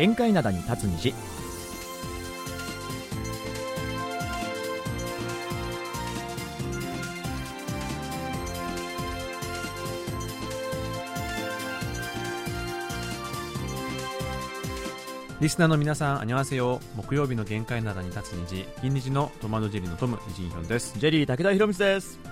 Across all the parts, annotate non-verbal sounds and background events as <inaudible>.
限界灘に立つ虹リスナーの皆さん、あにわせよ。木曜日の限界灘に立つ虹、銀虹のトマトジェリーのトム、ジンヒョンです。ジェリー武田博光です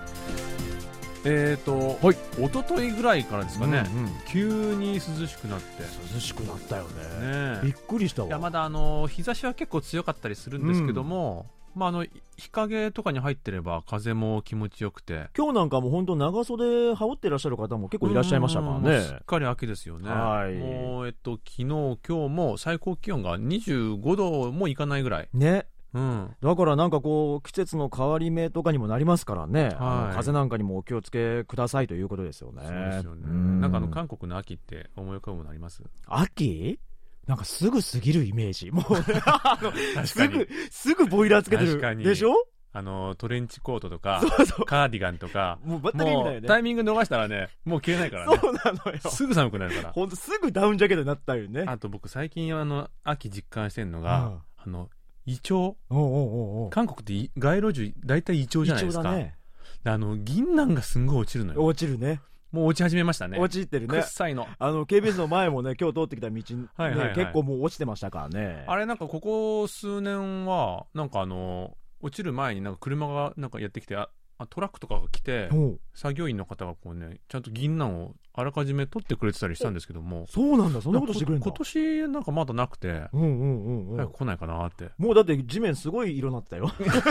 えーと、はい。一昨日ぐらいからですかね、うんうん。急に涼しくなって。涼しくなったよね。ねびっくりしたわ。いや、まだあの、日差しは結構強かったりするんですけども、まああの、日陰とかに入ってれば風も気持ちよくて。今日なんかもう本当長袖羽織ってらっしゃる方も結構いらっしゃいましたからね。すっかり秋ですよね。はい。もう、えっと、昨日、今日も最高気温が25度もいかないぐらい。ねうん。だからなんかこう季節の変わり目とかにもなりますからね、はい。風なんかにもお気をつけくださいということですよね。そうですよね。うん。なんかあの、韓国の秋って思い浮かぶものあります？秋？なんかすぐ過ぎるイメージ。もう <laughs> すぐすぐボイラーつけてるでしょ？あの、トレンチコートとか、カーディガンとか、もうバッタリーみもたいうねタイミング逃したらね、もう着れないからね。そうなのよ。すぐ寒くなるから。ほんとすぐダウンジャケットになったよね。あと僕最近あの、秋実感してるのうん。が、あの、イチョウ。おうおうおう韓国ってい街路樹、大体イチョウじゃないですか。ねであの、銀杏がすんごい落ちるのよ。落ちるねもう落ち始めましたね。落ちてるねくっさいの。あの KBS の前もね今日通ってきた道、ねはいはいはい結構もう落ちてましたからねあれなんかここ数年は、なんかあの、落ちる前になんか車がなんかやってきて、ああトラックとかが来て、作業員の方がこうね、ちゃんと銀杏をあらかじめ取ってくれてたりしたんですけども、そうなんだそんなことしてくれるんだ今年なんかまだなくて、うんうんうんうん早く来ないかなって。もうだって地面すごい色になってたよ結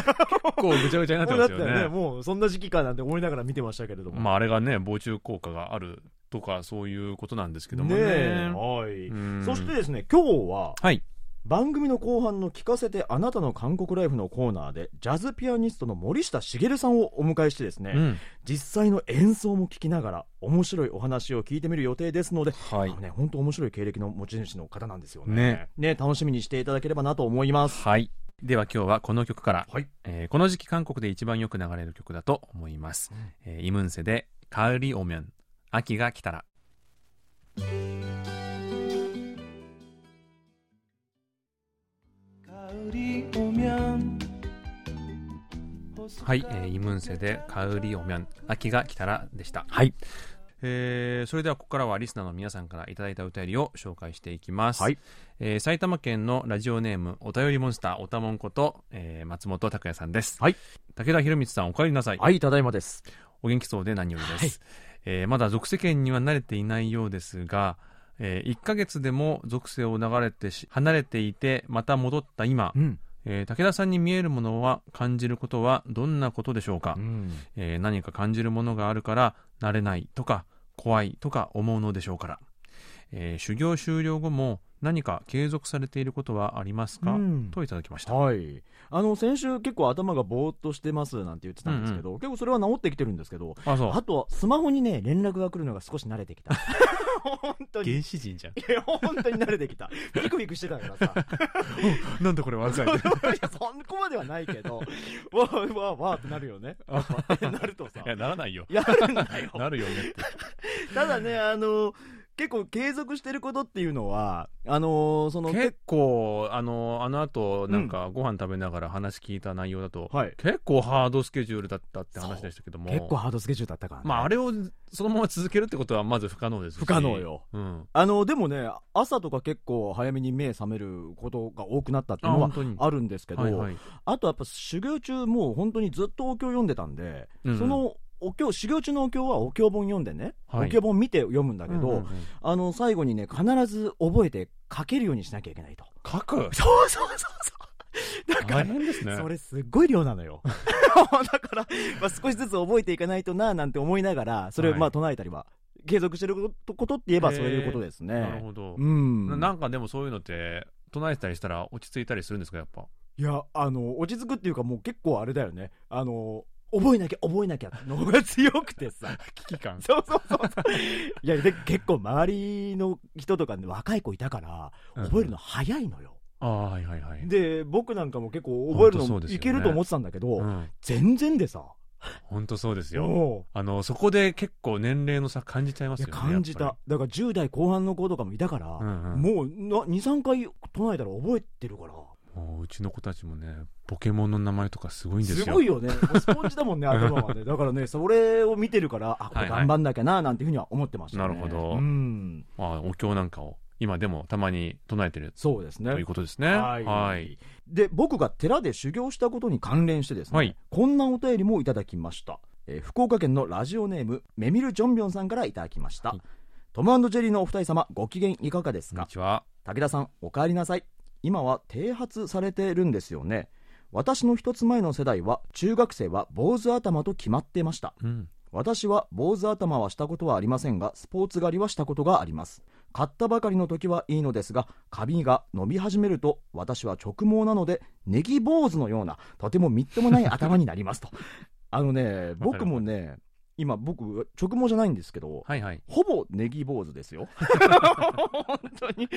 構ぐちゃぐちゃになってもうだったよねますよね。<laughs> もうそんな時期かなんて思いながら見てましたけれどもまああれがね、防虫効果があるとかそういうことなんですけどもね。ねえはい、うんそしてですね今日ははい。番組の後半の「聞かせてあなたの韓国ライフ」のコーナーでジャズピアニストの森下茂さんをお迎えしてですね、うん。実際の演奏も聞きながら面白いお話を聞いてみる予定ですので、はいあのね本当面白い経歴の持ち主の方なんですよねね楽しみにしていただければなと思いますはい。では今日はこの曲から、はいえーこの時期韓国で一番よく流れる曲だと思います。えーイムンセで、カウリオミョン、秋が来たら。はい、えーイムンセで、カウリオミョン、秋が来たらでした。はい。えーそれではここからはリスナーの皆さんからいただいたお便りを紹介していきます、はい。えー埼玉県のラジオネームお便りモンスターおたもんこと、えー松本拓也さんです、はい。武田博光さんお帰りなさい、はいただいまです。お元気そうで何よりです、はい。えーまだ属世間には慣れていないようですが、え1ヶ月でも属性を流れてし離れていてまた戻った今、うん、えー武田さんに見えるものは感じることはどんなことでしょうか、うん。えー何か感じるものがあるから慣れないとか怖いとか思うのでしょうから、えー修行終了後も何か継続されていることはありますか、うん。といただきました、はい、あの先週、結構頭がぼーっとしてますなんて言ってたんですけど、結構それは治ってきてるんですけど、あそう。あとはスマホにね、連絡が来るのが少し慣れてきた、<laughs> 本当に、い原始人じゃん。や、本当に慣れてきた、ビクビクしてたからさ、<laughs> なんだこれわざ <laughs> いや、そこまではないけど、わーわーわーってなるよね、なるとさ。い、やならないよ。いや、なるんだよ。なるよねって。ただね、あの結構継続してることっていうのは、あのその結構あのあの後なんかご飯食べながら話聞いた内容だと、はい、結構ハードスケジュールだったって話でしたけども。結構ハードスケジュールだったからね。まああれをそのまま続けるってことはまず不可能ですし。不可能よ。うん、あのでもね、朝とか結構早めに目覚めることが多くなったっていうのはあるんですけど、はいはい。あとやっぱ修行中、もう本当にずっとお経読んでたんで、うんうん。そのお経修行中のお経はお経本読んでね、はいお経本見て読むんだけど、うんうんうんあの最後にね、必ず覚えて書けるようにしなきゃいけないと。書く？そうそうそうそう。だから大変ですねそれすっごい量なのよ。<laughs> だから、まあ、少しずつ覚えていかないとななんて思いながら、それをはいまあ唱えたりは、継続してることって言えばそういうことですね。なるほど、うん。ななんかでもそういうのって唱えてたりしたら落ち着いたりするんですかやっぱ？いや、あの、落ち着くっていうかもう結構あれだよね。あの、覚えなきゃ覚えなきゃの方が強くてさ。<laughs> 危機感そうそうそうそう。いや、で、結構周りの人とかね、若い子いたから、覚えるの早いのよ。ああはいはいはいで、僕なんかも結構覚えるのねいけると思ってたんだけど、うん全然でさ。本当そうですよ。おあの、そこで結構年齢の差感じちゃいますよね。感じただから10代後半の子とかもいたから、うんうんもう23回唱えたら覚えてるからもううちの子たちもね、ポケモンの名前とかすごいんですよ。すごいよね。スポンジだもんね <laughs> 頭がねだからねそれを見てるからあこれ頑張んなきゃななんていうふうには思ってましたね、なるほど。うん。まあ、お経なんかを今でもたまに唱えてる。そうですね。ということですね。はい、はい。で僕が寺で修行したことに関連してですね、はい。こんなお便りもいただきました、えー福岡県のラジオネームメミル・ジョンビョンさんからいただきました、はい。トムジェリーのお二人様ご機嫌いかがですか？こんにちは。武田さんお帰りなさい今は剃髪されてるんですよね。私の一つ前の世代は中学生は坊主頭と決まってました。うん。私は坊主頭はしたことはありませんがスポーツ狩りはしたことがあります。買ったばかりの時はいいのですが髪が伸び始めると私は直毛なのでネギ坊主のようなとてもみっともない頭になりますと。あのね <laughs> 僕もね今僕直毛じゃないんですけどはいはい。ほぼネギ坊主ですよ。<laughs> 本当に、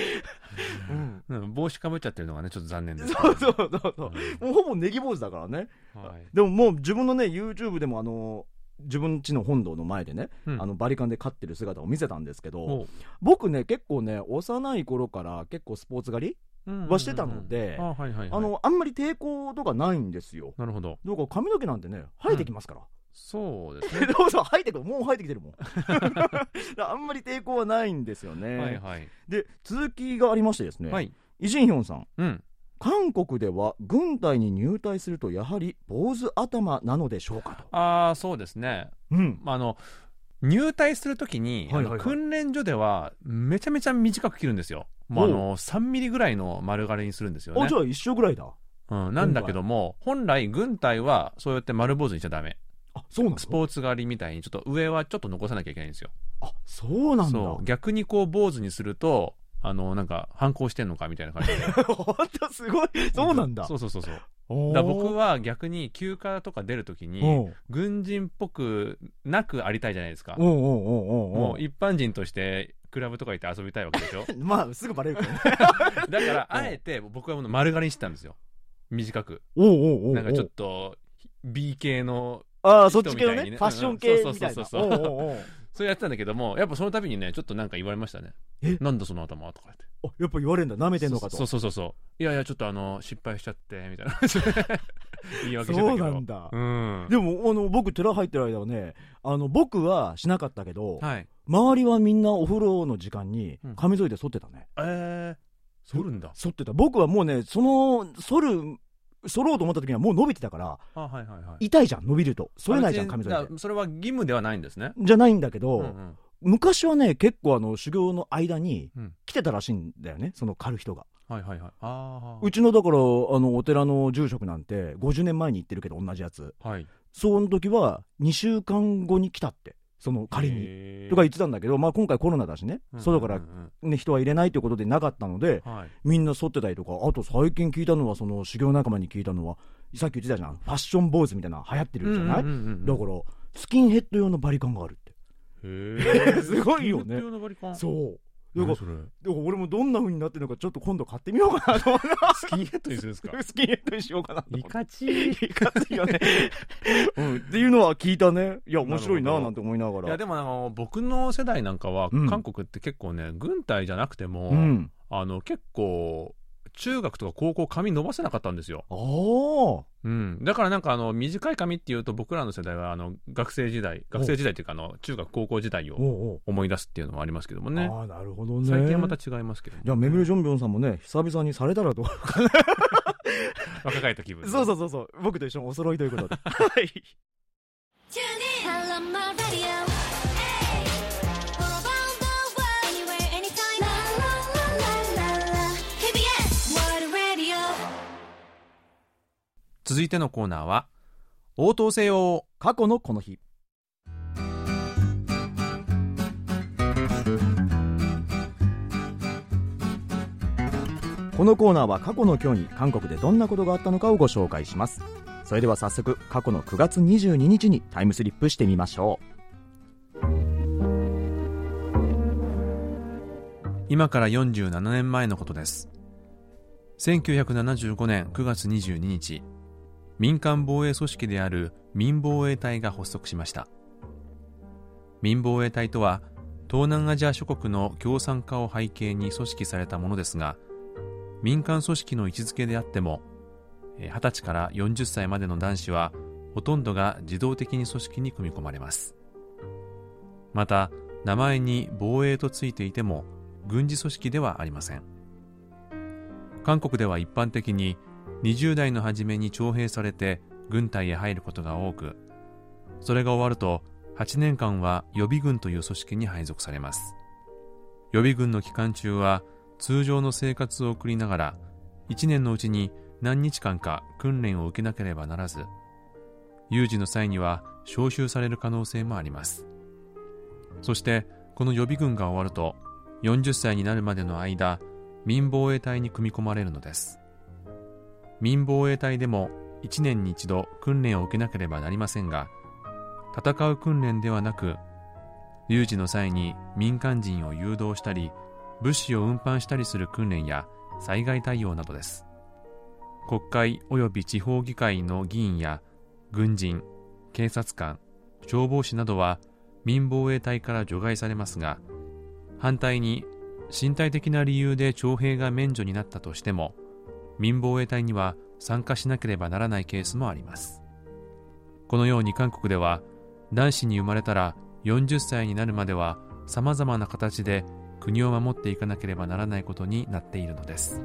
うん、うん、帽子かぶっちゃってるのがね、ちょっと残念です。けど。そうそうそう。そうもうほぼネギ坊主だからね。はい。でももう自分のね YouTube でもあの自分家の本堂の前でね、うん。あのバリカンで飼ってる姿を見せたんですけどお僕ね結構ね幼い頃から結構スポーツ狩りうんはしてたのであ、はいはいはい。あのあんまり抵抗とかないんですよ。なるほど。だから髪の毛なんてね生えてきますから、そうですね。<laughs> そうそう生えてくるもう生えてきてるもん <laughs> あんまり抵抗はないんですよね、はいはい。で続きがありましてですね、はい。イ・ジンヒョンさんうん。韓国では軍隊に入隊するとやはり坊主頭なのでしょうかとああ、そうですね。うんまあ、あの、入隊するときに、訓練所ではめちゃめちゃ短く切るんですよ。もうあの、3ミリぐらいの丸刈りにするんですよねあじ。ゃあ一緒ぐらいだうん、なんだけども、本来軍隊はそうやって丸坊主にしちゃダメ。あそうなの？スポーツ狩りみたいにちょっと上はちょっと残さなきゃいけないんですよ。あそうなんだ。そう。逆にこう坊主にすると、あの、なんか反抗してんのかみたいな感じで。<laughs> 本当すごい。そうなんだ。そうそうそうそう。だから僕は逆に休暇とか出るときに、軍人っぽくなくありたいじゃないですか。もう一般人としてクラブとか行って遊びたいわけでしょ。<laughs> まあすぐバレるけどね。<laughs> だからあえて僕はもう丸刈りにしてたんですよ。短く。なんかちょっと B 系のああそっち系のねねファッション系うんみたいな。そうそうそう。そうそれやってたんだけどもやっぱその度にねちょっとなんか言われましたね。えなんだその頭とか言って。あやっぱ言われるんだ。舐めてんのかと。そうそうそう。そういやいやちょっとあの失敗しちゃってみたいな。<laughs> 言い訳してたそうけどなんだ。うん。でもあの僕寺入ってる間はねあの僕はしなかったけどはい。周りはみんなお風呂の時間にうん。髪剃りで剃ってたね。えー、剃るんだ。剃ってた。僕はもうねその剃る剃ろうと思った時にはもう伸びてたからあはいはいはい。痛いじゃん伸びると。剃れないじゃんあ髪剃りで。別にだそれは義務ではないんですね。じゃないんだけど、うんうん。昔はね結構あの修行の間にうん。来てたらしいんだよねその狩る人が。はいはいはい。あうちのだからあのお寺の住職なんて50年前に行ってるけど同じやつ。あはい。その時は2週間後に来たってその狩りににとか言ってたんだけど、まあ、今回コロナだしね、外から、ね、人は入れないということでなかったのでうんはい。みんな剃ってたりとかあと最近聞いたのはその修行仲間に聞いたのはさっき言ってたじゃん。ファッション坊主みたいなの流行ってるじゃない、だからスキンヘッド用のバリカンがあるって。へえ <laughs> すごいよね。そうだから何それ？だから俺もどんな風になってるのかちょっと今度買ってみようかなと思って。<laughs> スキンヘッドにするんですか？スキンヘッドにしようかなと思って。カチいかついよね、<laughs> うん、っていうのは聞いたね。いや面白いななんて思いながら。いやでもあの僕の世代なんかは、うん。韓国って結構ね軍隊じゃなくても、うん。あの結構中学とか高校髪伸ばせなかったんですよ、ああうん、だからなんかあの短い髪っていうと僕らの世代はあの学生時代学生時代っていうかあの中学高校時代を思い出すっていうのもありますけどもね。ああなるほどね。最近はまた違いますけど、じゃあメブル・ジョンビョンさんもね久々にされたらどう？<laughs> 若返った気分で。そうそうそうそう。僕と一緒にお揃いということで。<laughs> はい続いてのコーナーは応答せよ過去のこの日。このコーナーは過去の今日に韓国でどんなことがあったのかをご紹介します。それでは早速過去の9月22日にタイムスリップしてみましょう。今から47年前のことです。1975年9月22日。民間防衛組織である民防衛隊が発足しました。民防衛隊とは東南アジア諸国の共産化を背景に組織されたものですが民間組織の位置づけであってもえ20歳から40歳までの男子はほとんどが自動的に組織に組み込まれます。また名前に防衛とついていても軍事組織ではありません。韓国では一般的に20代の初めに徴兵されて軍隊へ入ることが多くそれが終わると8年間は予備軍という組織に配属されます。予備軍の期間中は通常の生活を送りながら1年のうちに何日間か訓練を受けなければならず有事の際には招集される可能性もあります。そしてこの予備軍が終わると40歳になるまでの間民防衛隊に組み込まれるのです。民防衛隊でも1年に一度訓練を受けなければなりませんが戦う訓練ではなく有事の際に民間人を誘導したり物資を運搬したりする訓練や災害対応などです。国会及び地方議会の議員や軍人警察官消防士などは民防衛隊から除外されますが反対に身体的な理由で徴兵が免除になったとしても民防衛隊には参加しなければならないケースもあります。このように韓国では男子に生まれたら40歳になるまでは様々な形で国を守っていかなければならないことになっているのです。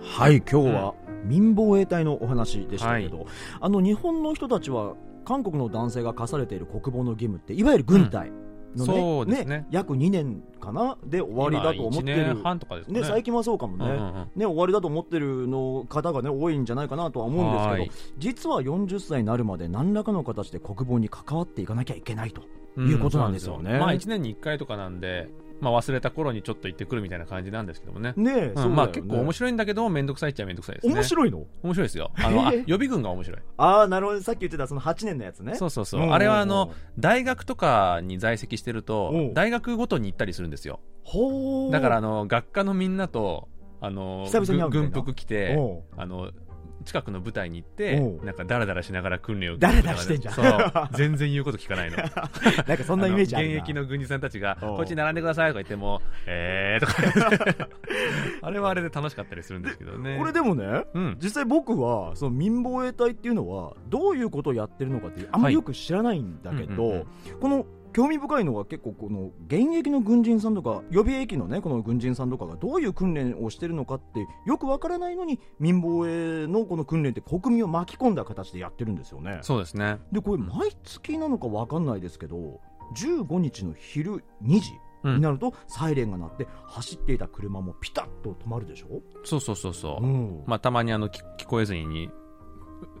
はい今日は民防衛隊のお話でしたけど、あの日本の人たちは韓国の男性が課されている国防の義務っていわゆる軍隊のね,、そうですね。約2年かなで終わりだと思って今1る年半とかですかね。ね、最近はそうかもね,、うんうんうん。ね終わりだと思ってるの方が、ね、多いんじゃないかなとは思うんですけどはい。実は40歳になるまで何らかの形で国防に関わっていかなきゃいけないということなんですよね。まあ1年に1回とかなんで、まあ、忘れた頃にちょっと行ってくるみたいな感じなんですけどもね。ねえ、うんまあ結構面白いんだけど面倒くさいっちゃ面倒くさいですね。面白いの？面白いですよ。あの、あ予備軍が面白い。ああなるほどさっき言ってたその8年のやつねそうそうそう。あれはあの、大学とかに在籍してるとうん、大学ごとに行ったりするんですよ。ほうだからあの、学科のみんなと、あの、軍服着てあの、近くの部隊に行っておう、なんかダラダラしながら訓練を受ダラダラしてんじゃんそう。全然言うこと聞かないの。<laughs> なんかそんなイメージあるなの現役の軍人さんたちが、おうこっちに並んでくださいとか言っても、えーとか言って、<laughs> あれはあれで楽しかったりするんですけどね。これでもねうん。実際僕はその民防衛隊っていうのはどういうことをやってるのかっていうあんまりよく知らないんだけど、うんうんうんこの興味深いのが結構この現役の軍人さんとか予備役のねこの軍人さんとかがどういう訓練をしてるのかってよくわからないのに民防衛のこの訓練って国民を巻き込んだ形でやってるんですよねそうですね。でこれ毎月なのかわかんないですけど15日の昼2時になるとサイレンが鳴って走っていた車もピタッと止まるでしょ、そうそうそうそう。んまあ、たまにあの、聞聞こえずに、う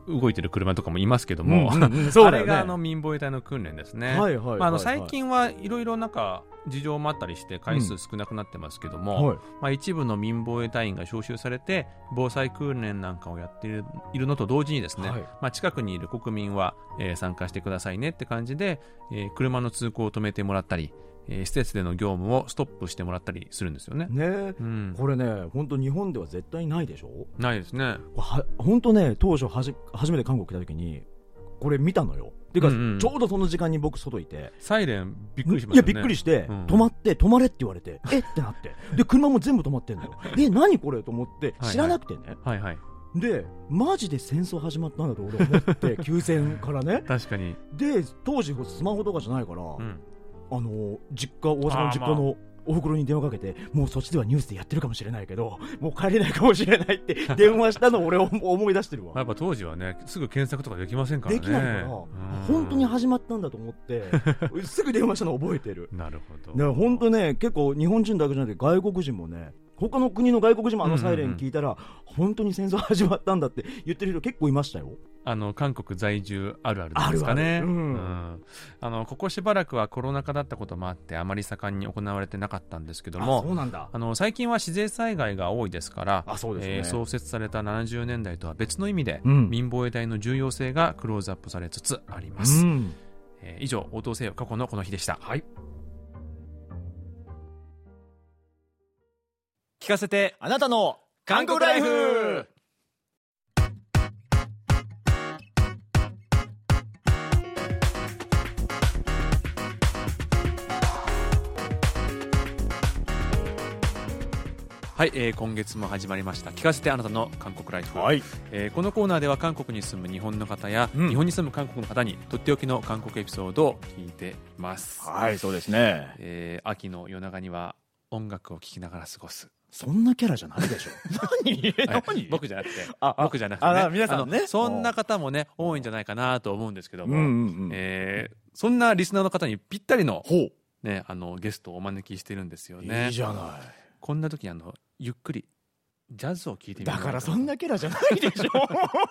動いてる車とかもいますけども、うんうんうん。そうあだよね。れがあの民防衛隊の訓練ですね。はいはいはいはい。まあ、あの最近はいろいろなんか事情もあったりして回数少なくなってますけども、はい。まあ、一部の民防衛隊員が招集されて防災訓練なんかをやっているいるのと同時にですね、はい。まあ、近くにいる国民は、えー参加してくださいねって感じで、えー車の通行を止めてもらったり、えー施設での業務をストップしてもらったりするんですよね。ね。うん、これね本当日本では絶対ないでしょ？ないですね。本当ね当初はじ初めて韓国来た時にこれ見たのよ。ていうか、うんうん。ちょうどその時間に僕外いて。サイレンびっくりしまいやしたね。びっくりして、うん。止まって止まれって言われて <laughs> え？ってなって。で車も全部止まってんのよ。え何これと思ってはい知らなくてね、はいはい。でマジで戦争始まったんだと俺思って <laughs> 休戦からね。確かに。で当時スマホとかじゃないから、うん。あの実家大阪の実家のお袋に電話かけて、もうそっちではニュースでやってるかもしれないけどもう帰れないかもしれないって <laughs> 電話したのを俺思思い出してるわ。やっぱ当時はね、すぐ検索とかできませんからね。できないから、うん。本当に始まったんだと思って <laughs> すぐ電話したの覚えてる。なるほど。だから本当ね結構日本人だけじゃなくて外国人もね他の国の外国人もあのサイレン聞いたら、本当に戦争始まったんだって言ってる人結構いましたよ。あの韓国在住あるあるですかね。あるある。うん。ん。あのここしばらくはコロナ禍だったこともあってあまり盛んに行われてなかったんですけどあもあの最近は自然災害が多いですからあそうですね。えー創設された70年代とは別の意味で、うん。民防衛隊の重要性がクローズアップされつつありまうす、ん。えー以上応答せよ過去のこの日でした。はい聞かせてあなたの韓国ライフ。はい、えー今月も始まりました。聞かせてあなたの韓国ライフ、はい。えーこのコーナーでは韓国に住む日本の方や、うん。日本に住む韓国の方にとっておきの韓国エピソードを聞いています、はいそうですね。えー秋の夜長には音楽を聴きながら過ごすそんなキャラじゃないでしょ。<laughs> 何？<laughs> はい。僕じゃなくて。僕じゃなくて、ね、あ皆さんね。そんな方もね多いんじゃないかなと思うんですけども、うんうんうん。えーそんなリスナーの方にぴったりの,、ほね、あのゲストをお招きしてるんですようね。いいじゃない。こんな時あのゆっくりジャズを聴いてみだからそんなキャラじゃないでしょ。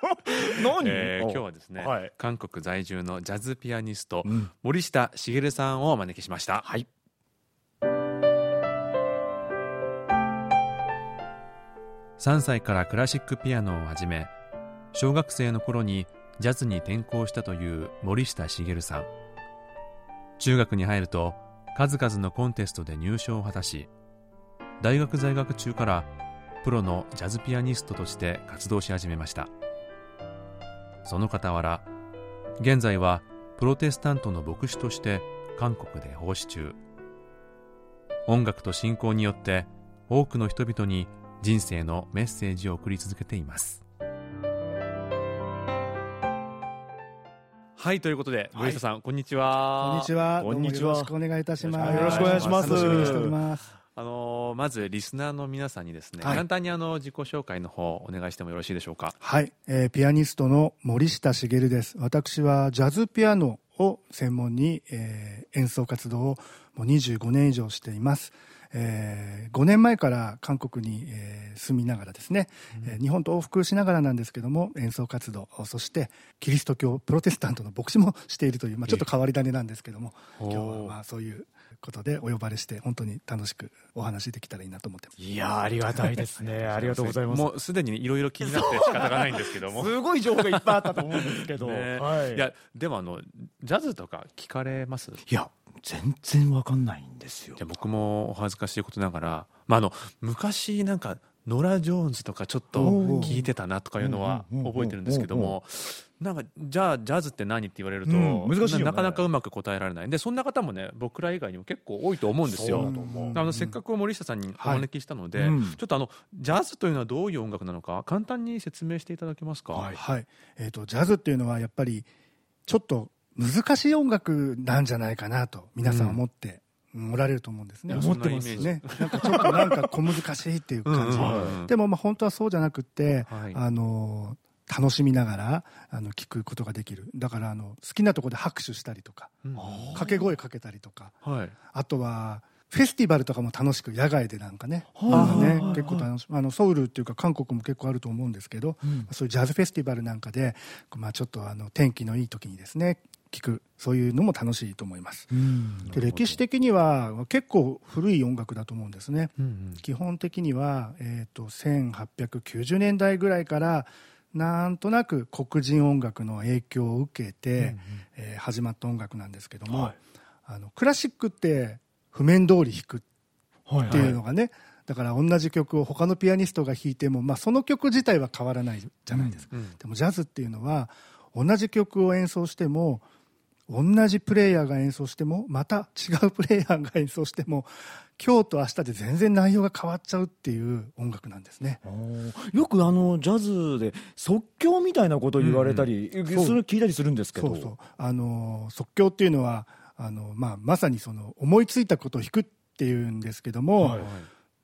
<laughs> 何、えー。今日はですね、はい。韓国在住のジャズピアニスト、うん。森下茂さんをお招きしました、はい3歳からクラシックピアノを始め小学生の頃にジャズに転校したという森下茂さん。中学に入ると数々のコンテストで入賞を果たし大学在学中からプロのジャズピアニストとして活動し始めました。その傍ら現在はプロテスタントの牧師として韓国で奉仕中。音楽と信仰によって多くの人々に人生のメッセージを送り続けていますはいということで森下さん、こんにちはこんにちは。こんにちはよろしくお願いいたします。よろしくお願いします楽しみにしております。あのーまずリスナーの皆さんにですね、はい簡単にあの自己紹介の方お願いしてもよろしいでしょうか？はい、えーピアニストの森下茂です。私はジャズピアノを専門に、えー演奏活動をもう25年以上しています。え5年前から韓国に、えー住みながらですね、えー日本と往復しながらなんですけども演奏活動そしてキリスト教プロテスタントの牧師もしているという、まあ、ちょっと変わり種なんですけども今日はまあそういうことでお呼ばれして本当に楽しくお話できたらいいなと思ってます。いやーありがたいですね。<laughs> ありがとうございます。もうすでにいろいろ気になって仕方がないんですけども。す。<laughs> ごい情報がいっぱいあったと思うんですけど、ねはい、いやでもあのジャズとか聞かれます？いや全然わかんないんですよ。じゃあ僕もお恥ずかしいことながら、まあ、あの昔なんかノラ・ジョーンズとかちょっと聞いてたなとかいうのは覚えてるんですけどもなんかじゃあジャズって何って言われると、うん難しいよね。なかなかうまく答えられない。でそんな方もね僕ら以外にも結構多いと思うんですそうよだ。と思うあのせっかく森下さんにお招きしたので、はい。うん。ちょっとあのジャズというのはどういう音楽なのか簡単に説明していただけますか、はい。はい、えー、とジャズっていうのはやっぱりちょっと難しい音楽なんじゃないかなと皆さん思って、うん。おられると思うんですね。いや思ってますそんなイメージ。ね。なんかちょっとなんか小難しいっていう感じ。うんうんうんでもまあ本当はそうじゃなくって、はい。あの楽しみながらあの聞くことができる。だからあの好きなところで拍手したりとか、うん。掛け声かけたりとか、はい。あとはフェスティバルとかも楽しく野外でなんかね、はい。ね結構楽しあのソウルっていうか韓国も結構あると思うんですけど、うん。そういうジャズフェスティバルなんかで、まあ、ちょっとあの天気のいい時にですね聞くそういうのも楽しいと思います。うん。で歴史的には結構古い音楽だと思うんですね。うんうん。基本的には、えー、と1890年代ぐらいからなんとなく黒人音楽の影響を受けて、えー始まった音楽なんですけども、はい。あのクラシックって譜面通り弾くはいっていうのがね、だから同じ曲を他のピアニストが弾いても、まあ、その曲自体は変わらないじゃないですか、うん。でもジャズっていうのは同じ曲を演奏しても同じプレイヤーが演奏してもまた違うプレイヤーが演奏しても今日と明日で全然内容が変わっちゃうっていう音楽なんですね。よくあのジャズで即興みたいなこと言われたり、そうそれ聞いたりするんですけど。あの即興っていうのはあの、まあ、まさにその思いついたことを弾くっていうんですけども、はい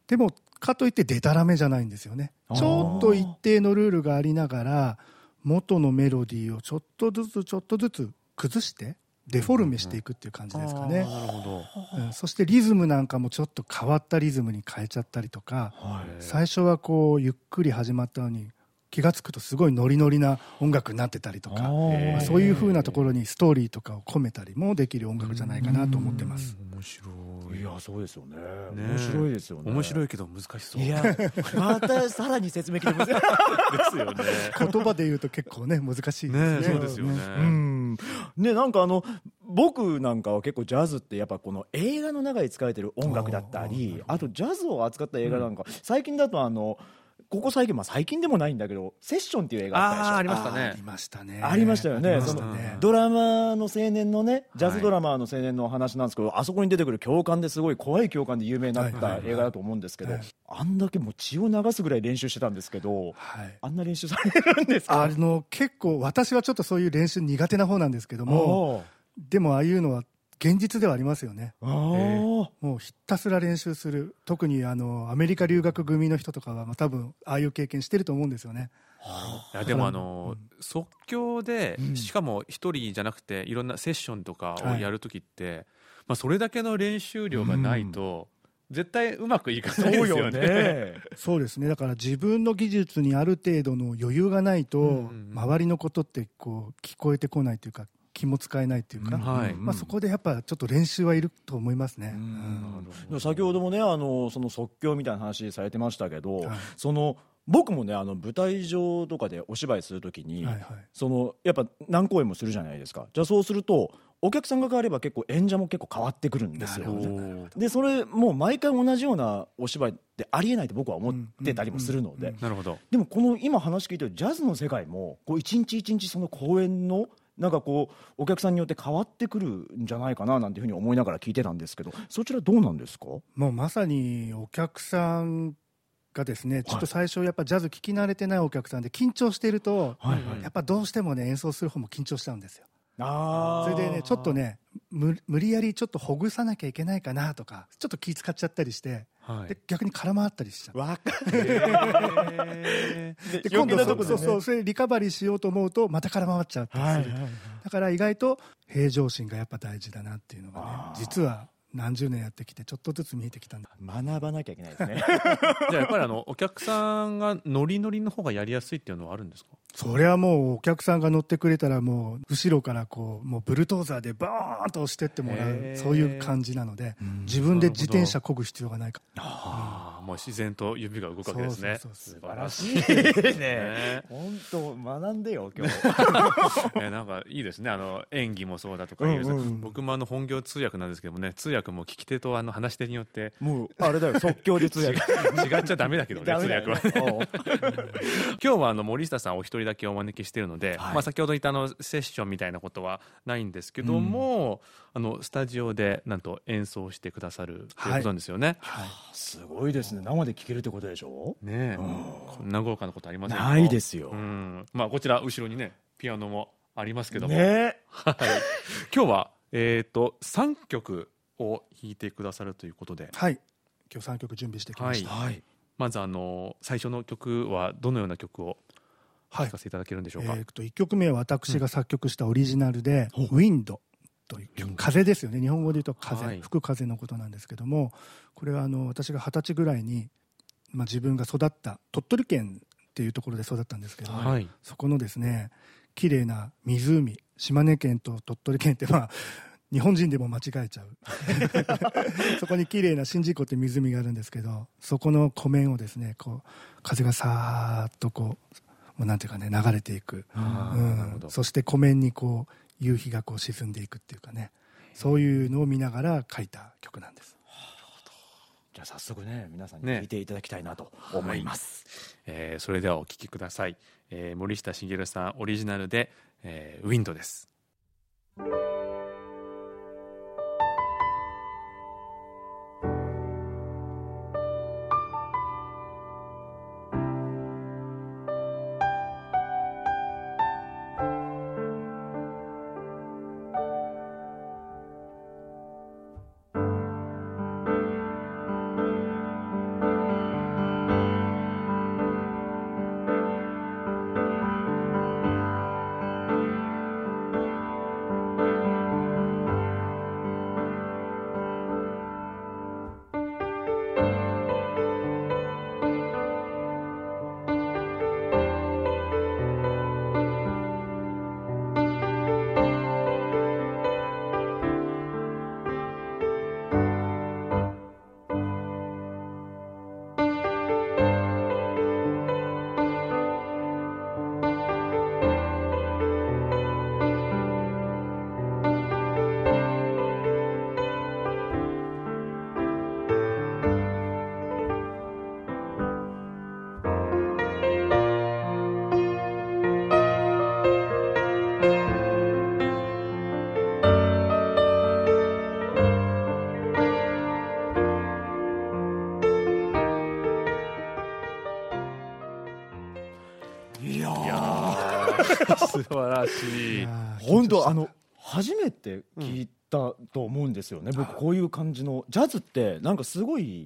でもかといってデタラメじゃないんですよね。ちょっと一定のルールがありながら元のメロディーをちょっとずつちょっとずつ崩してデフォルメしていくっていう感じですかね、なるほど。うん。そしてリズムなんかもちょっと変わったリズムに変えちゃったりとかはい。最初はこうゆっくり始まったのに気が付くとすごいノリノリな音楽になってたりとかまあ、そういうふうなところにストーリーとかを込めたりもできる音楽じゃないかなと思ってます。面白い。やそうですよね。ね。面白いですよね。面白いけど難しそう。いや <laughs> またさらに説明聞いてます。<laughs> ですよね。言葉で言うと結構ね難しいですね。ねそうですよね。うん。ねなんかあの僕なんかは結構ジャズってやっぱこの映画の中で使われてる音楽だったりあとジャズを扱った映画なんか、最近だとあのここ最近、まあ、最近でもないんだけどセッションっていう映画あったでしょ。ありましたね。ありましたね。ありましたよね。ありましそのドラマの青年のねジャズドラマーの青年のお話なんですけど、あそこに出てくる教官ですごい怖い教官で有名になった映画だと思うんですけど、はい。はいあんだけもう血を流すぐらい練習してたんですけどはい。あんな練習されるんですか？あの結構私はちょっとそういう練習苦手な方なんですけどもでもああいうのは現実ではありますよね。あー。もうひたすら練習する。特にあのアメリカ留学組の人とかは、まあ、多分ああいう経験してると思うんですよね。いやでもあの、即興で、うん。しかも一人じゃなくていろんなセッションとかをはい。やるときって、まあ、それだけの練習量がないと、絶対うまくいかないですよね。ね。<laughs> そうですね。だから自分の技術にある程度の余裕がないと、んうん。周りのことってこう聞こえてこないというか気も使えないというか、うんはい。まあ、そこでやっぱちょっと練習はいると思いますね。うん。先ほどもねあのその即興みたいな話されてましたけど、はい。その僕もねあの舞台上とかでお芝居するときに、はいはい。そのやっぱ何公演もするじゃないですか。じゃあそうするとお客さんが変われば結構演者も結構変わってくるんですよ。なるほど。おーでそれもう毎回同じようなお芝居ってありえないと僕は思ってたりもするので、なるほど。でもこの今話聞いてるジャズの世界もこう一日一日その公演のなんかこうお客さんによって変わってくるんじゃないかななんていうふうに思いながら聞いてたんですけどそちらどうなんですか？もうまさにお客さんがですねちょっと最初やっぱジャズ聞き慣れてないお客さんで緊張していると、はいやっぱどうしてもね演奏する方も緊張しちゃうんですよ。あそれでねちょっとね無無理やりちょっとほぐさなきゃいけないかなとかちょっと気使っちゃったりしてはい。で逆に空回ったりしちゃうわかへー。で今度そうそうそうそれリカバリーしようと思うとまた空回っちゃったりする、だから意外と平常心がやっぱ大事だなっていうのがね実は何十年やってきてちょっとずつ見えてきたんだ。学ばなきゃいけないですね。<laughs> じゃあやっぱりあのお客さんがノリノリの方がやりやすいっていうのはあるんですか？それはもうお客さんが乗ってくれたらもう後ろからこうもうブルドーザーでバーンと押してってもらうそういう感じなので自分で自転車漕ぐ必要がないか。ああもう自然と指が動くわけですね。そうそうそう素晴らしい。いいね。ね。本当学んでよ今日。え <laughs> なんかいいですね。あの演技もそうだとかいう、うんうん僕もあの本業通訳なんですけどもね通訳も聞き手とあの話し手によってもうあれだよ。即興で通違訳 <laughs> 違っちゃダメだけどねダ通訳はね。ね <laughs> 今日はあの森下さんお一人だけお招きしているので、はい。まあ、先ほど言ったあのセッションみたいなことはないんですけども、あのスタジオでなんと演奏してくださるということなんですよね。すごいですね生で聴けるってことでしょ？ねえ、こんな豪華なことありませんよ。ないですよ。うん。まあ、こちら後ろにねピアノもありますけども、ねはい。今日は、えー、と3曲を弾いてくださるということで。はい。今日3曲準備してきました。はい。まずあの最初の曲はどのような曲をはい。聴かせていただけるんでしょうか、えーと1曲目は私が作曲したオリジナルで「ウィンド」という曲風ですよね。日本語で言うと風、はい。吹く風のことなんですけどもこれはあの私が二十歳ぐらいに、まあ、自分が育った鳥取県っていうところで育ったんですけど、はい。そこのですね綺麗な湖島根県と鳥取県ってまあ日本人でも間違えちゃう。<laughs> そこに綺麗な宍道湖って湖があるんですけどそこの湖面をですねこう風がさーっとこうもうなんていうかね流れていく、うん。そして湖面にこう夕日がこう沈んでいくっていうかね。そういうのを見ながら書いた曲なんです。じゃあ早速ね皆さんにね。聴いていただきたいなと思います、えーそれではお聴きください、えー森下茂さんオリジナルで、えーウィンドです「素晴らしい。本当あの初めて聞いたと思うんですよね、僕こういう感じのジャズってなんかすごい、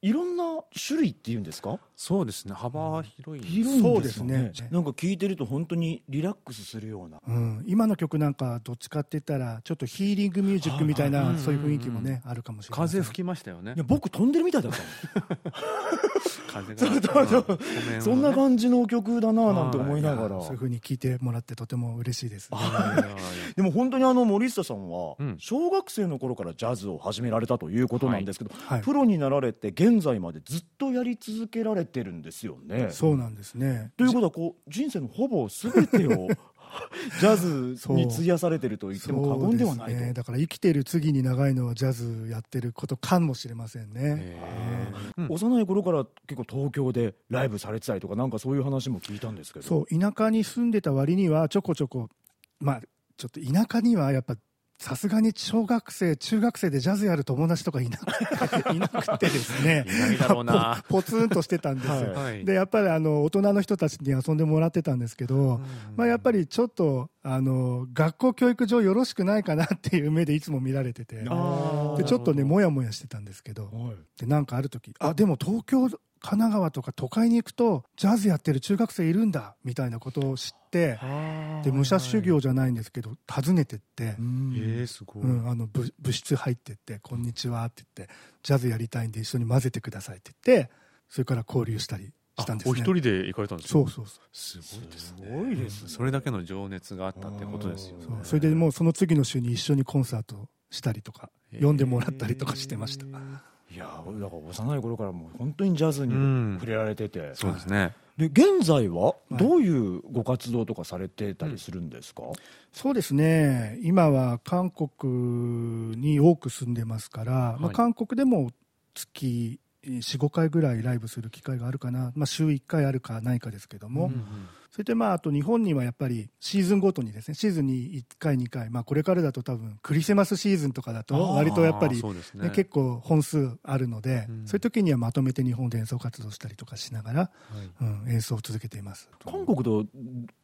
いろんな種類っていうんですか？そうですね。幅広い。広いんそうでよね。ですすね。なんか聞いてると本当にリラックスするような。うん、今の曲なんかどっちかって言ったらちょっとヒーリングミュージックみたいはいはいなそういう雰囲気もねあるかもしれない風吹きましたよね。いや。僕飛んでるみたいだった。<laughs> そんな感じの曲だななんて思いながら、そういう風に聞いてもらってとても嬉しいです、ね、でも本当にあの森下さんはうん。小学生の頃からジャズを始められたということなんですけど、はい。プロになられて現在までずっとやり続けられてるんですよね。そうなんですね。ということはこう人生のほぼ全てを <laughs> ジャズに費やされてると言っても過言ではないと。ね、だから生きてる次に長いのはジャズやってることかもしれませんね、うん。幼い頃から結構東京でライブされてたりとかなんかそういう話も聞いたんですけど。そう田舎に住んでた割にはちょこちょこまあちょっと田舎にはやっぱさすがに小学生中学生でジャズやる友達とかいなくて <laughs> いなくてですね。いないだろうな。<laughs> ポツンとしてたんですよ、はい。はい。でやっぱりあの大人の人たちに遊んでもらってたんですけど、まあ、やっぱりちょっとあの学校教育上よろしくないかなっていう目でいつも見られてて。でちょっとねもやもやしてたんですけど。はい。でなんかある時あでも東京神奈川とか都会に行くとジャズやってる中学生いるんだみたいなことを知ってで武者修行じゃないんですけど訪ねてって、うん。えー、すごい。うん、あの部部室入ってって「こんにちは」って言って「ジャズやりたいんで一緒に混ぜてください」って言ってそれから交流したりしたんですね。お一人で行かれたんですかそうそうそう。すごいですね。すごいですね。それだけの情熱があったってことですよね。それでもうその次の週に一緒にコンサートしたりとか呼んでもらったりとかしてました、いやーだから幼い頃からもう本当にジャズにうん。触れられてて、そうですね。で現在はどういうご活動とかされてたりするんですか、そうですね。今は韓国に多く住んでますから、まあ、はい韓国でも月45回ぐらいライブする機会があるかな、まあ、週1回あるかないかですけども、うんうんそれでまああと日本にはやっぱりシーズンごとにですねシーズンに1回2回、まあ、これからだと多分クリスマスシーズンとかだと割とやっぱりね。ね、結構本数あるので、うん。そういう時にはまとめて日本で演奏活動したりとかしながら、はい。うん、演奏を続けています。韓国では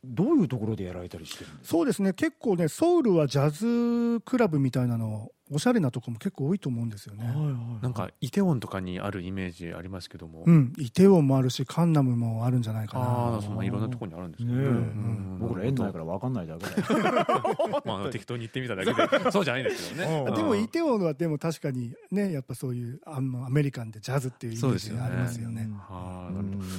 どういうところでやられたりしてるんですか？そうですね。結構ねソウルはジャズクラブみたいなのおしゃれなとこも結構多いと思うんですよね、なんかイテウォンとかにあるイメージありますけども、うん、イテウォンもあるしカンナムもあるんじゃないかな。ああそんないろんなところにあるんですね。ねえ。うん。僕ら園内から分かんないだけで <laughs> まあ適当に言ってみただけで。<laughs> そうじゃないんですけどね。でもイテウォンはでも確かにねやっぱそういうあのアメリカンでジャズっていうイメージがありますよね。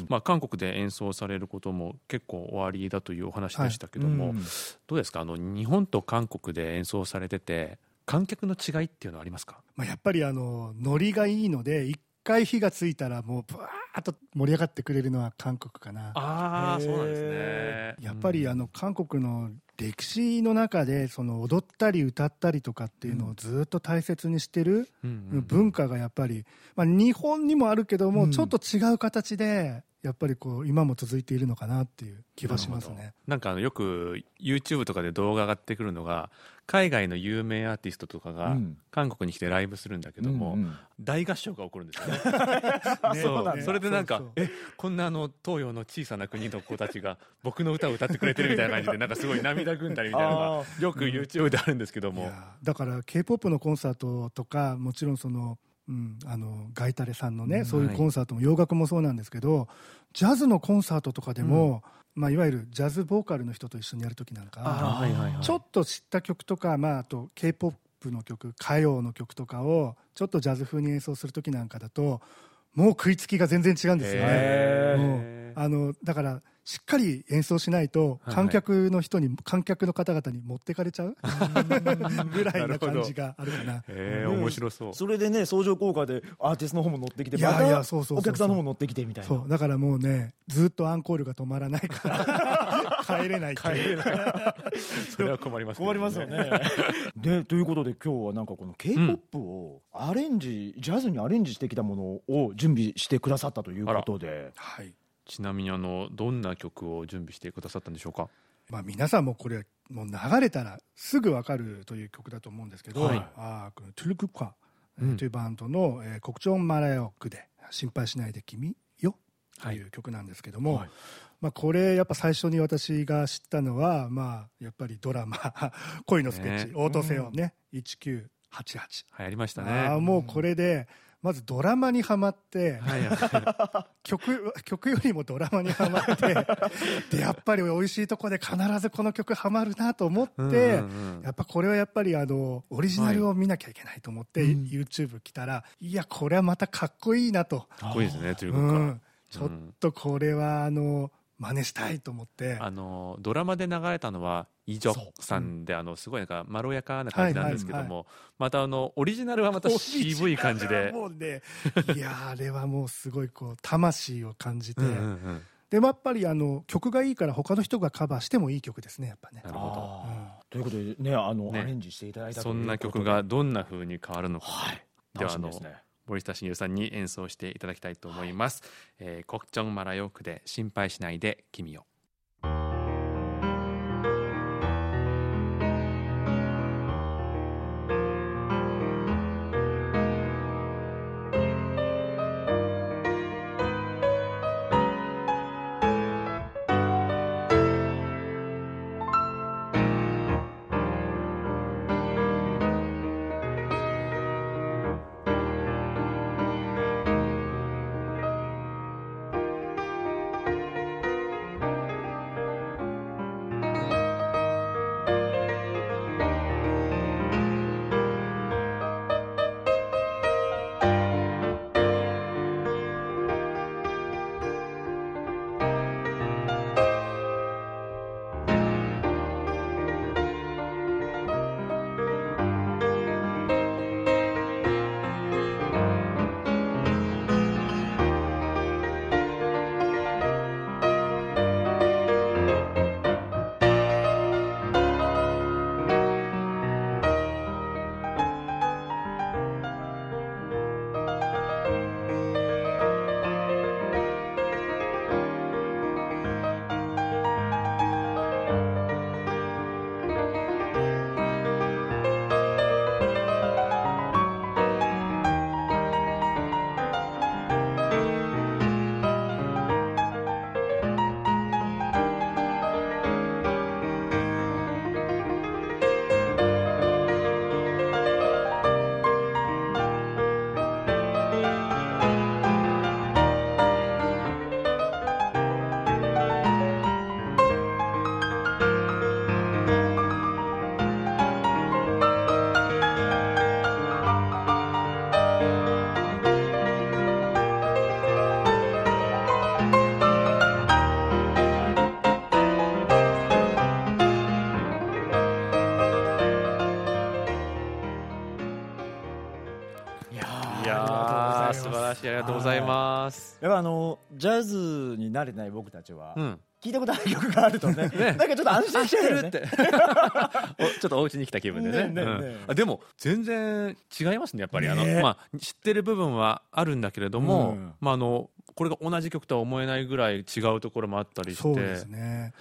まあ、韓国で演奏されることも結構おありだというお話でしたけども、うん。どうですか？あの日本と韓国で演奏されてて観客の違いっていうのはありますか？まあ、やっぱりあのノリがいいので一回火がついたらもうブワーッと盛り上がってくれるのは韓国かな。ああそうなんですね。やっぱりあの韓国の歴史の中でその踊ったり歌ったりとかっていうのをずっと大切にしてる文化がやっぱり、まあ、日本にもあるけどもちょっと違う形でやっぱりこう今も続いているのかなっていう気はしますね。なんかあのよく YouTube とかで動画上がってくるのが海外の有名アーティストとかがうん。韓国に来てライブするんだけども、うんうん。大合唱が起こるんですよ。<laughs> ねねそうね。それでなんかそうそう。えこんなあの東洋の小さな国の子たちが僕の歌を歌ってくれてるみたいな感じでなんかすごい涙ぐんだりみたいなのがよく YouTube であるんですけども、だから k p o p のコンサートとかもちろんその、うん、あのガイタレさんのね、そういうコンサートも洋楽もそうなんですけどジャズのコンサートとかでも、まあ、いわゆるジャズボーカルの人と一緒にやる時なんかちょっと知った曲とか、まあ、あと k p o p の曲歌謡の曲とかをちょっとジャズ風に演奏する時なんかだともう食いつきが全然違うんですよね。あのだからしっかり演奏しないとはい観客の人に、観客の方々に持ってかれちゃう？ぐらいな感じがあるかな。へー面白そう。それでね相乗効果でアーティストの方も乗ってきていやまたいやそうそうお客さんの方も乗ってきてみたいな。そう。だからもうねずっとアンコールが止まらないから帰れない帰れない。<laughs> それは困ります、困りますよね。<laughs> でということで今日はなんかこの k p o p をアレンジ、ジャズにアレンジしてきたものを準備してくださったということで。はいちなみにあのどんな曲を準備してくださったんでしょうか？まあ、皆さんもこれもう流れたらすぐ分かるという曲だと思うんですけど、はい。あーこのトゥルクカうんというバンドの「えー、国鳥マラヨクで心配しないで君よ」とはい。いう曲なんですけども、はい。まあ、これやっぱ最初に私が知ったのは、まあ、やっぱりドラマ「<laughs> 恋のスケッチ」ね。応答せよね、1988、流行りましたね。ああもうこれでまずドラマにはまって、曲曲よりもドラマにはまって <laughs> でやっぱり美味しいとこで必ずこの曲はまるなと思って、やっぱこれはやっぱりあのオリジナルを見なきゃいけないと思って、YouTube 来たらいやこれはまたかっこいいなと、かっこいいですねといううか、ん、ちょっとこれはあの真似したいと思って。あのドラマで流れたのはイ・ジョンさんで、あのすごいなんかまろやかな感じなんですけども、はいまたあのオリジナルはまた渋い感じで。もうね <laughs> いやーあれはもうすごいこう魂を感じて、うんうんうん。でもやっぱりあの曲がいいから他の人がカバーしてもいい曲ですねやっぱね。なるほど。ということでねあのね。アレンジしていただいたとそんな曲がどんな風に変わるのか、はい。では楽しみですね。森下茂さんに演奏していただきたいと思います。えー、コクチョンマラヨークで心配しないで君を。やっぱあのジャズに慣れてない僕たちは、うん。聞いたことある曲があるとね <laughs> なんかちょっと安心しちゃうよねて。<laughs> おちょっとお家に来た気分でね。ねねねうん。あでも全然違いますねやっぱり。あのねまあ知ってる部分はあるんだけれども、うん。まああのこれが同じ曲とは思えないぐらい違うところもあったりして、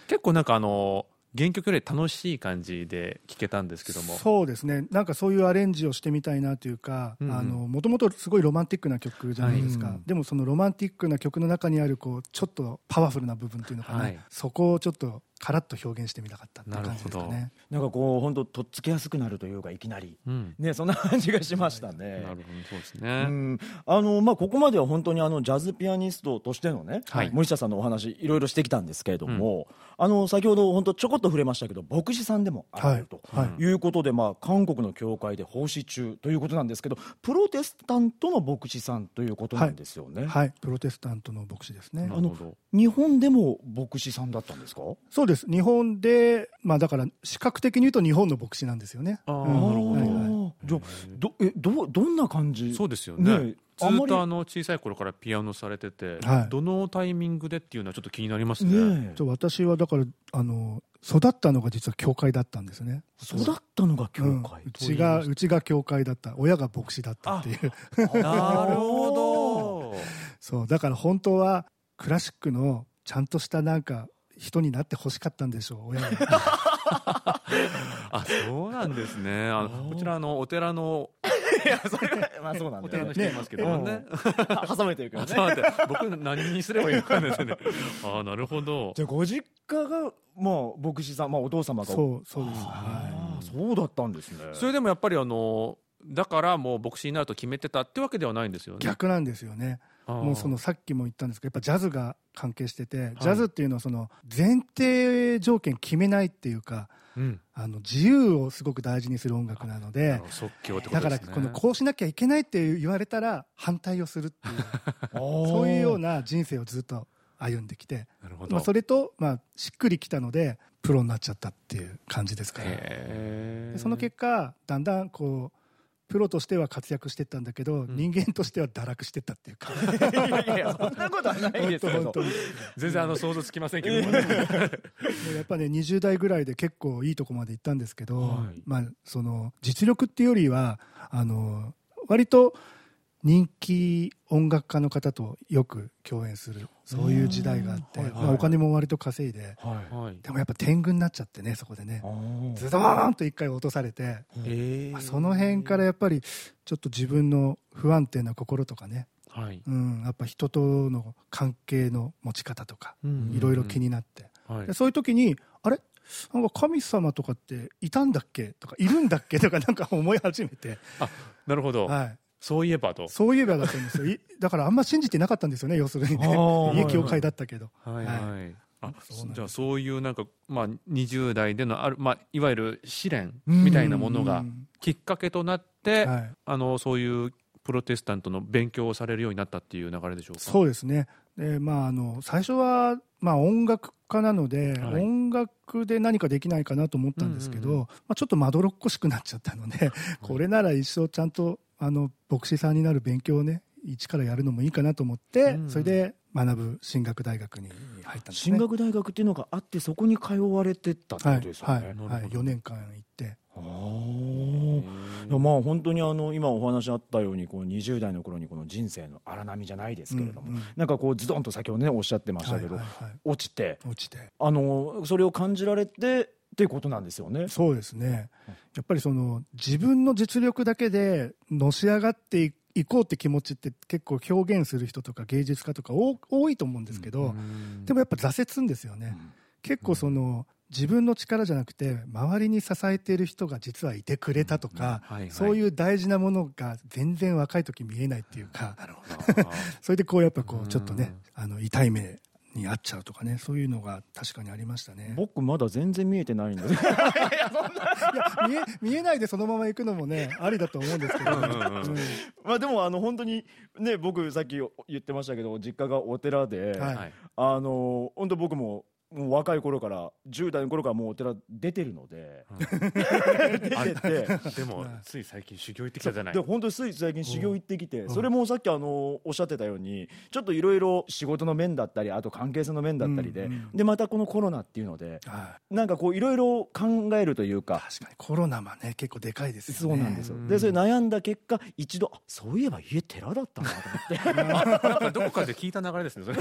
結構なんかあの原曲より楽しい感じで聴けたんですけども。そうですね。なんかそういうアレンジをしてみたいなというかもともとすごいロマンティックな曲じゃないですか、はい。でもそのロマンティックな曲の中にあるこうちょっとパワフルな部分というのかな、はい。そこをちょっとカラッと表現してみたかったっていう感じですかね。なんかこう本当とっつきやすくなるというかいきなりうん。ねそんな感じがしましたね。なるほどそうですうね。ん。あのまあ、ここまでは本当にあのジャズピアニストとしてのね、はい。森下さんのお話いろいろしてきたんですけれども、あの先ほど本当ちょこっと触れましたけど牧師さんでもあるとはい。い。うことで、まあ、韓国の教会で奉仕中ということなんですけどプロテスタントの牧師さんということなんですよね。はい。プロテスタントの牧師ですね。なるほど。日本でも牧師さんだったんですか？そうです。日本でまあだから視覚的に言うと日本の牧師なんですよね。あーうん。なるほど。はいはい。じゃあどえどどんな感じ？そうですよね。ねずっとあの小さい頃からピアノされてて、はい。どのタイミングでっていうのはちょっと気になりますね。ね私はだからあの育ったのが実は教会だったんですね。育ったのが教うん。会、うちがうちが教会だった。親が牧師だったっていう。なるほど。<laughs> そうだから本当はクラシックのちゃんとしたなんか人になってほしかったんでしょう親が <laughs> あ、そうなんですね。あのこちらあのお寺のいやそれはまあそうなんおだよね寺の人いますけどもね。挟めてるけどね僕何にすればいいのかですね。<laughs> ああ、なるほど。じゃあご実家がまあ牧師さんまあお父様がそうそうです、あはあそうだったんですねそれでもやっぱりあの、だからもう牧師になると決めてたってわけではないんですよい、ね。逆なんですよねもうそのさっきも言ったんですけどやっぱジャズが関係してて、ジャズっていうのはその前提条件決めないっていうかうん。あの自由をすごく大事にする音楽なのであの即興ってこだから。このこうしなきゃいけないって言われたら反対をするっていう <laughs> そういうような人生をずっと歩んできて。まあ、それと、まあ、しっくりきたのでプロになっちゃったっていう感じですからその結果だんだんこうプロとしては活躍してったんだけど、人間としては堕落してったっていうか。いやいやそんなことはないですけど。全然あの想像つきませんけど。もやっぱね20代ぐらいで結構いいとこまで行ったんですけど、はいまあ、その実力っていうよりはあの割と人気音楽家の方とよく共演するそういう時代があって、まあ、お金も割と稼いで。でもやっぱ天狗になっちゃってねそこでね。ズドーンと一回落とされて、えまあその辺からやっぱりちょっと自分の不安定な心とかね、はい。うん、やっぱ人との関係の持ち方とかうん。いろいろ気になって。はい。で。そういう時にあれ？なんか神様とかっていたんだっけ？とかいるんだっけ？とかなんか思い始めて、あ、なるほど。はい、そういえばと。そういえばだったんですよ。い <laughs> だからあんま信じてなかったんですよね要するにね。家教会だったけど、はいはい。あそうなんですじゃあそういうなんか、まあ、20代でのある、まあ、いわゆる試練うん。みたいなものがうんきっかけとなって、はい、あのそういうプロテスタントの勉強をされるようになったっていう流れでしょうか？そうですね。で、まあ、あの最初は、まあ、音楽家なので、はい。音楽で何かできないかなと思ったんですけど、まあ、ちょっとまどろっこしくなっちゃったので、これなら一生ちゃんとあの牧師さんになる勉強をね一からやるのもいいかなと思って、うん。うんそれで学ぶ進学大学に入ったんですね。進学大学っていうのがあってそこに通われてたってこはいとですよね、はいなるほど。はい、4年間行って。あまあ本当にあの今お話あったようにこう20代の頃にこの人生の荒波じゃないですけれども、うんうん。なんかこうズドンと先ほどねおっしゃってましたけど、はいはいはい。落ちて落ちて。あのそれを感じられてっていうことなんですよね。そうですねやっぱりその自分の実力だけでのし上がっていいこうって気持ちって結構表現する人とか芸術家とか多多いと思うんですけど、でもやっぱ挫折んですよね、結構その自分の力じゃなくて周りに支えている人が実はいてくれたとか、そういう大事なものが全然若い時見えない。っていうか、あそれでこうやっぱこうんうちょっとね、あの痛い目に遭っちゃうとかねそういうのが確かにありましたね。僕まだ全然見えてないんで <laughs> いや見え見えないでそのまま行くのもねありだと思うんですけど、うんうんまあでもあの本当にね僕さっき言ってましたけど実家がお寺で、はいはい。あの本当僕ももう若い頃から10代の頃からもうお寺出てるので、<laughs> 出てて。でもつい最近修行行ってきたじゃない。で本当につい最近修行行ってきて、それもさっきあのおっしゃってたようにちょっといろいろ仕事の面だったりあと関係性の面だったりで、うんうんでまたこのコロナっていうのではい。なんかこういろいろ考えるというか確かにコロナもね結構でかいですよね。そうなんですよ。うん。でそれ悩んだ結果一度あそういえば家寺だったなと思って。<laughs> どこかで聞いた流れですねそれ。<laughs> っ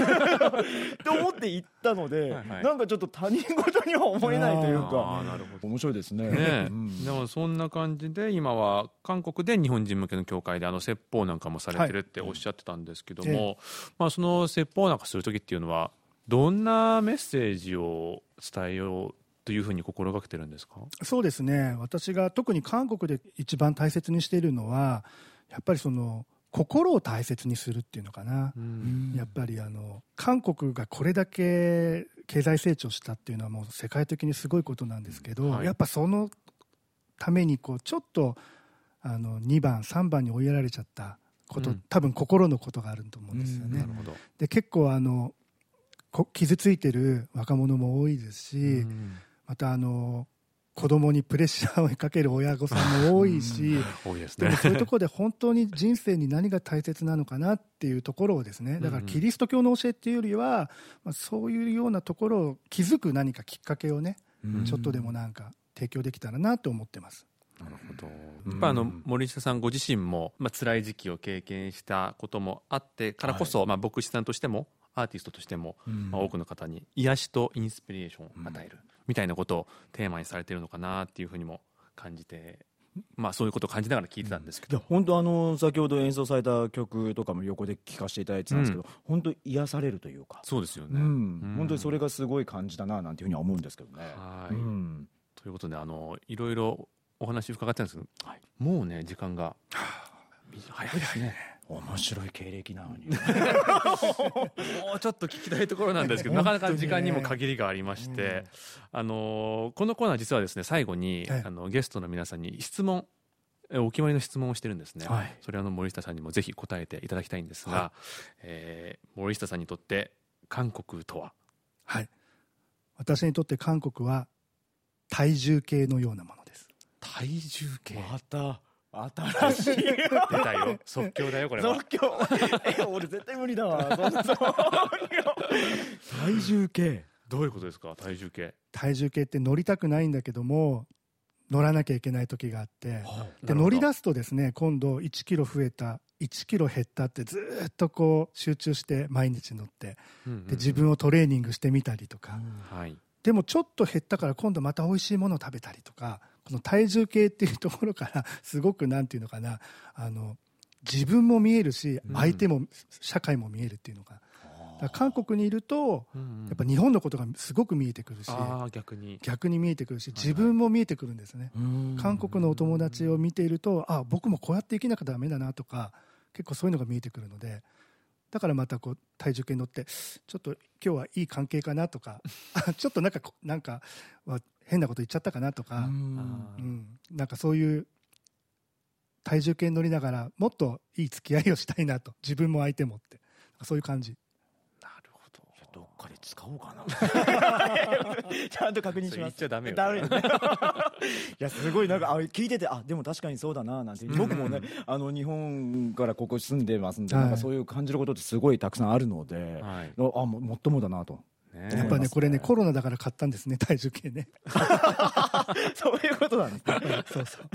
て思って行ったのではいはい。なんかちょっと他人事には思えないというあかーなるほど。面白いですね。ねえ。うん。でもそんな感じで今は韓国で日本人向けの教会であの説法なんかもされてるっておっしゃってたんですけども、えまあ、その説法なんかする時っていうのはどんなメッセージを伝えようというふうに心がけてるんですか？そうですね。私が特に韓国で一番大切にしているのはやっぱりその心を大切にするっていうのかな、やっぱりあの韓国がこれだけ経済成長したっていうのはもう世界的にすごいことなんですけど、はい。やっぱそのためにこうちょっとあの2番3番に追いやられちゃったこと、うん。多分心のことがあると思うんですよね。なるほど、で結構あのこ傷ついてる若者も多いですし、うん。またあの子供にプレッシャーをかける親御さんも多いし、多いですね。でもそういうところで本当に人生に何が大切なのかなっていうところをですねだからキリスト教の教えっていうよりは、まあ、そういうようなところを気づく何かきっかけをね、ちょっとでもなんか提供できたらなと思ってます。なるほど。やっぱあの森下さんご自身も、まあ辛い時期を経験したこともあってからこそ、まあ、牧師さんとしてもアーティストとしても、まあ、多くの方に癒しとインスピレーションを与えるみたいなことをテーマにされているのかなっていうふうにも感じてまあ、そういうことを感じながら聞いてたんですけど、で本当あの先ほど演奏された曲とかも横で聴かせていただいてたんですけど、本当癒されるというか、そうですよね。うん。うん。本当にそれがすごい感じだななんていうふうには思うんですけどね。ということであのいろいろお話伺ってたんですけど、はい。もうね時間が。早いですね。面白い経歴なのに。<laughs> もうちょっと聞きたいところなんですけど、なかなか時間にも限りがありまして、あのこのコーナー実はですね最後に、はい。あのゲストの皆さんに質問えお決まりの質問をしてるんですね、はい。それはあの森下さんにもぜひ答えていただきたいんですが、はえー森下さんにとって韓国とは？はい。私にとって韓国は体重計のようなものです。体重計？また新しい。出たよ。即興だよこれは。即興。え俺絶対無理だわ。<laughs> <laughs> 体重計。どういうことですか？体重計。体重計って乗りたくないんだけども、乗らなきゃいけない時があって、なで乗り出すとですね、今度1キロ増えた、1キロ減ったってずーっとこう集中して毎日乗って、で自分をトレーニングしてみたりとか、はい。でもちょっと減ったから今度また美味しいものを食べたりとか、この体重計っていうところから、<laughs> すごくなんていうのかな、あの、自分も見えるし、うん。相手も、社会も見えるっていうのが。韓国にいると、やっぱ日本のことがすごく見えてくるし、逆に。逆に見えてくるし、はい自分も見えてくるんですね。韓国のお友達を見ていると、あ、僕もこうやって生きなきゃダメだなとか、結構そういうのが見えてくるので、だからまたこう体重計に乗って、ちょっと今日はいい関係かなとか、<laughs> あちょっとなんかこ、なんかは変なこと言っちゃったかなとか、あうーん、なんかそういう体重計に乗りながら、もっといい付き合いをしたいなと、自分も相手もって、そういう感じ。なるほど。どっかで使おうかな。<laughs> ちゃんと確認します。それ言っちゃダメよ。ダメね <laughs> いや、すごいなんか、あ聞いてて、あ、でも確かにそうだな、なんて。僕もね、あの、日本からここ住んでますんで、はい。なんかそういう感じることってすごいたくさんあるので、はい。あ、ももっともだなと。ね。やっぱね、これね、コロナだから買ったんですね、体重計ね。<laughs> そういうことなんですね。そうそう。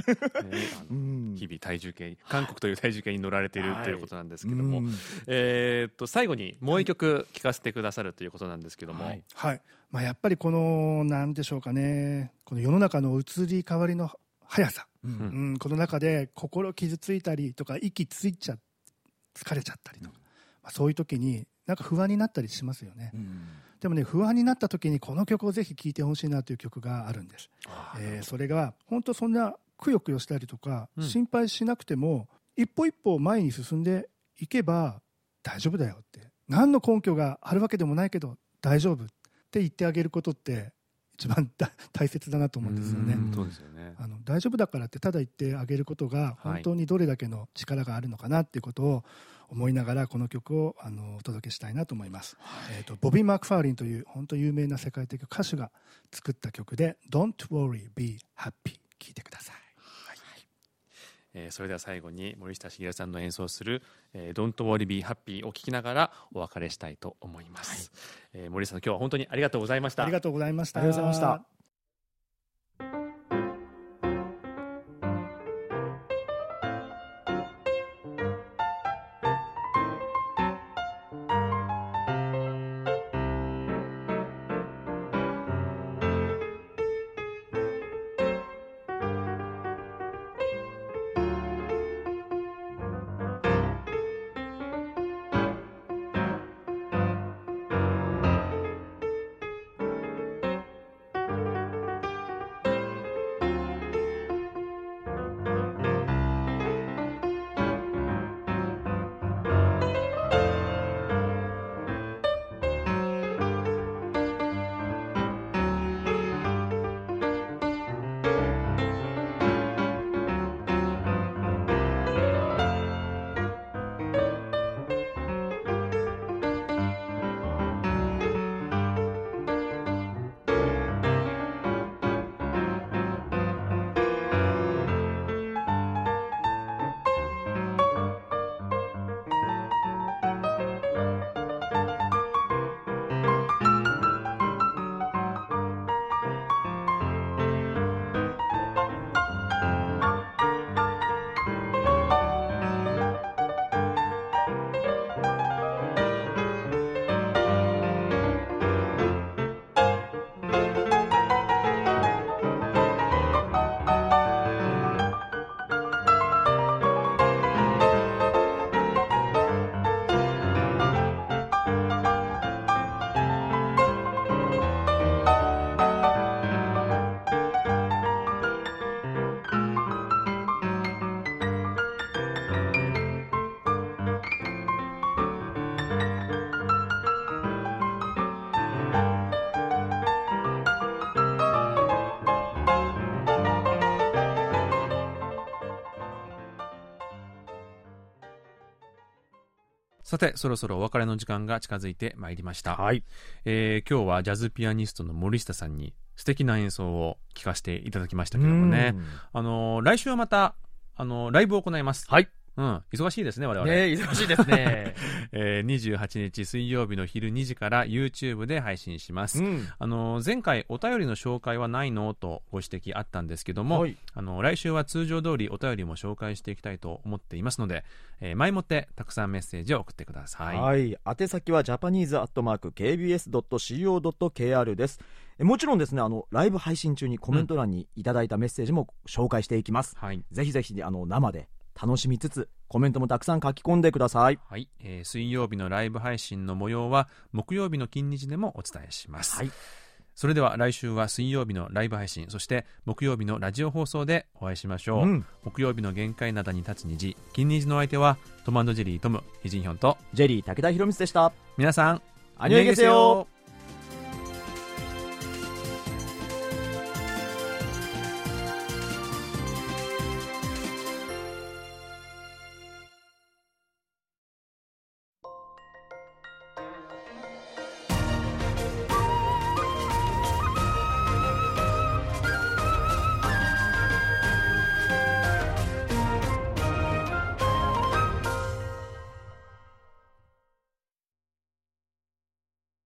日々体重計韓国という体重計に乗られているはい。ということなんですけども、うん。えーっと最後にもう一曲聴かせてくださるということなんですけども、はい。はい。まあ、やっぱりこの、なんでしょうかね、この世の中の移り変わりの速さ。ううん。ん、この中で心傷ついたりとか、息ついちゃ、疲れちゃったりとか、まあ、そういう時に、なんか不安になったりしますよね。うんでもね、不安になった時にこの曲をぜひ聴いてほしいなという曲があるんです。えーそれが、本当そんなくよくよしたりとか、うん心配しなくても、一歩一歩前に進んでいけば大丈夫だよって。何の根拠があるわけでもないけど、大丈夫って言ってあげることって、一番だ大切だなと思うんですよね。うんそうですよねあの大丈夫だからってただ言ってあげることがはい本当にどれだけの力があるのかなっていうことを思いながらこの曲をあのお届けしたいなと思います、えー、とボビー・マクファーリンという本当有名な世界的歌手が作った曲で「Don't worry, be happy」聴いてください。えーそれでは最後に森下茂さんの演奏する「えー Don't Worry Be Happy」を聴きながらお別れしたいと思います、えー森下さん今日は本当にありがとうございました。ありがとうございました。ありがとうございました「てそろそろお別れの時間が近づいてまいりました、はい。えー今日はジャズピアニストの森下さんに素敵な演奏を聴かせていただきましたけどもね。うん。あのー来週はまたあのーライブを行います。はいうん、忙しいですね我々、ね忙しいですね。<laughs> えー28日水曜日の昼2時から YouTube で配信します、うん。あの前回お便りの紹介はないのとご指摘あったんですけども、はい。あの来週は通常通りお便りも紹介していきたいと思っていますので、えー前もってたくさんメッセージを送ってください、はい、宛先はジャパニーズアットマーク KBS.CO.KR です。えもちろんですねあのライブ配信中にコメント欄にいただいたメッセージも紹介していきます、はい。ぜひぜひあの生で楽しみつつコメントもたくさん書き込んでください。はい。えー水曜日のライブ配信の模様は木曜日の金日でもお伝えします、はい。それでは来週は水曜日のライブ配信そして木曜日のラジオ放送でお会いしましょう、うん。木曜日の限界灘に立つ虹金虹の相手はトムジェリートムヒジンヒョンと。ジェリー武田博光でした。皆さんアニョイゲセヨ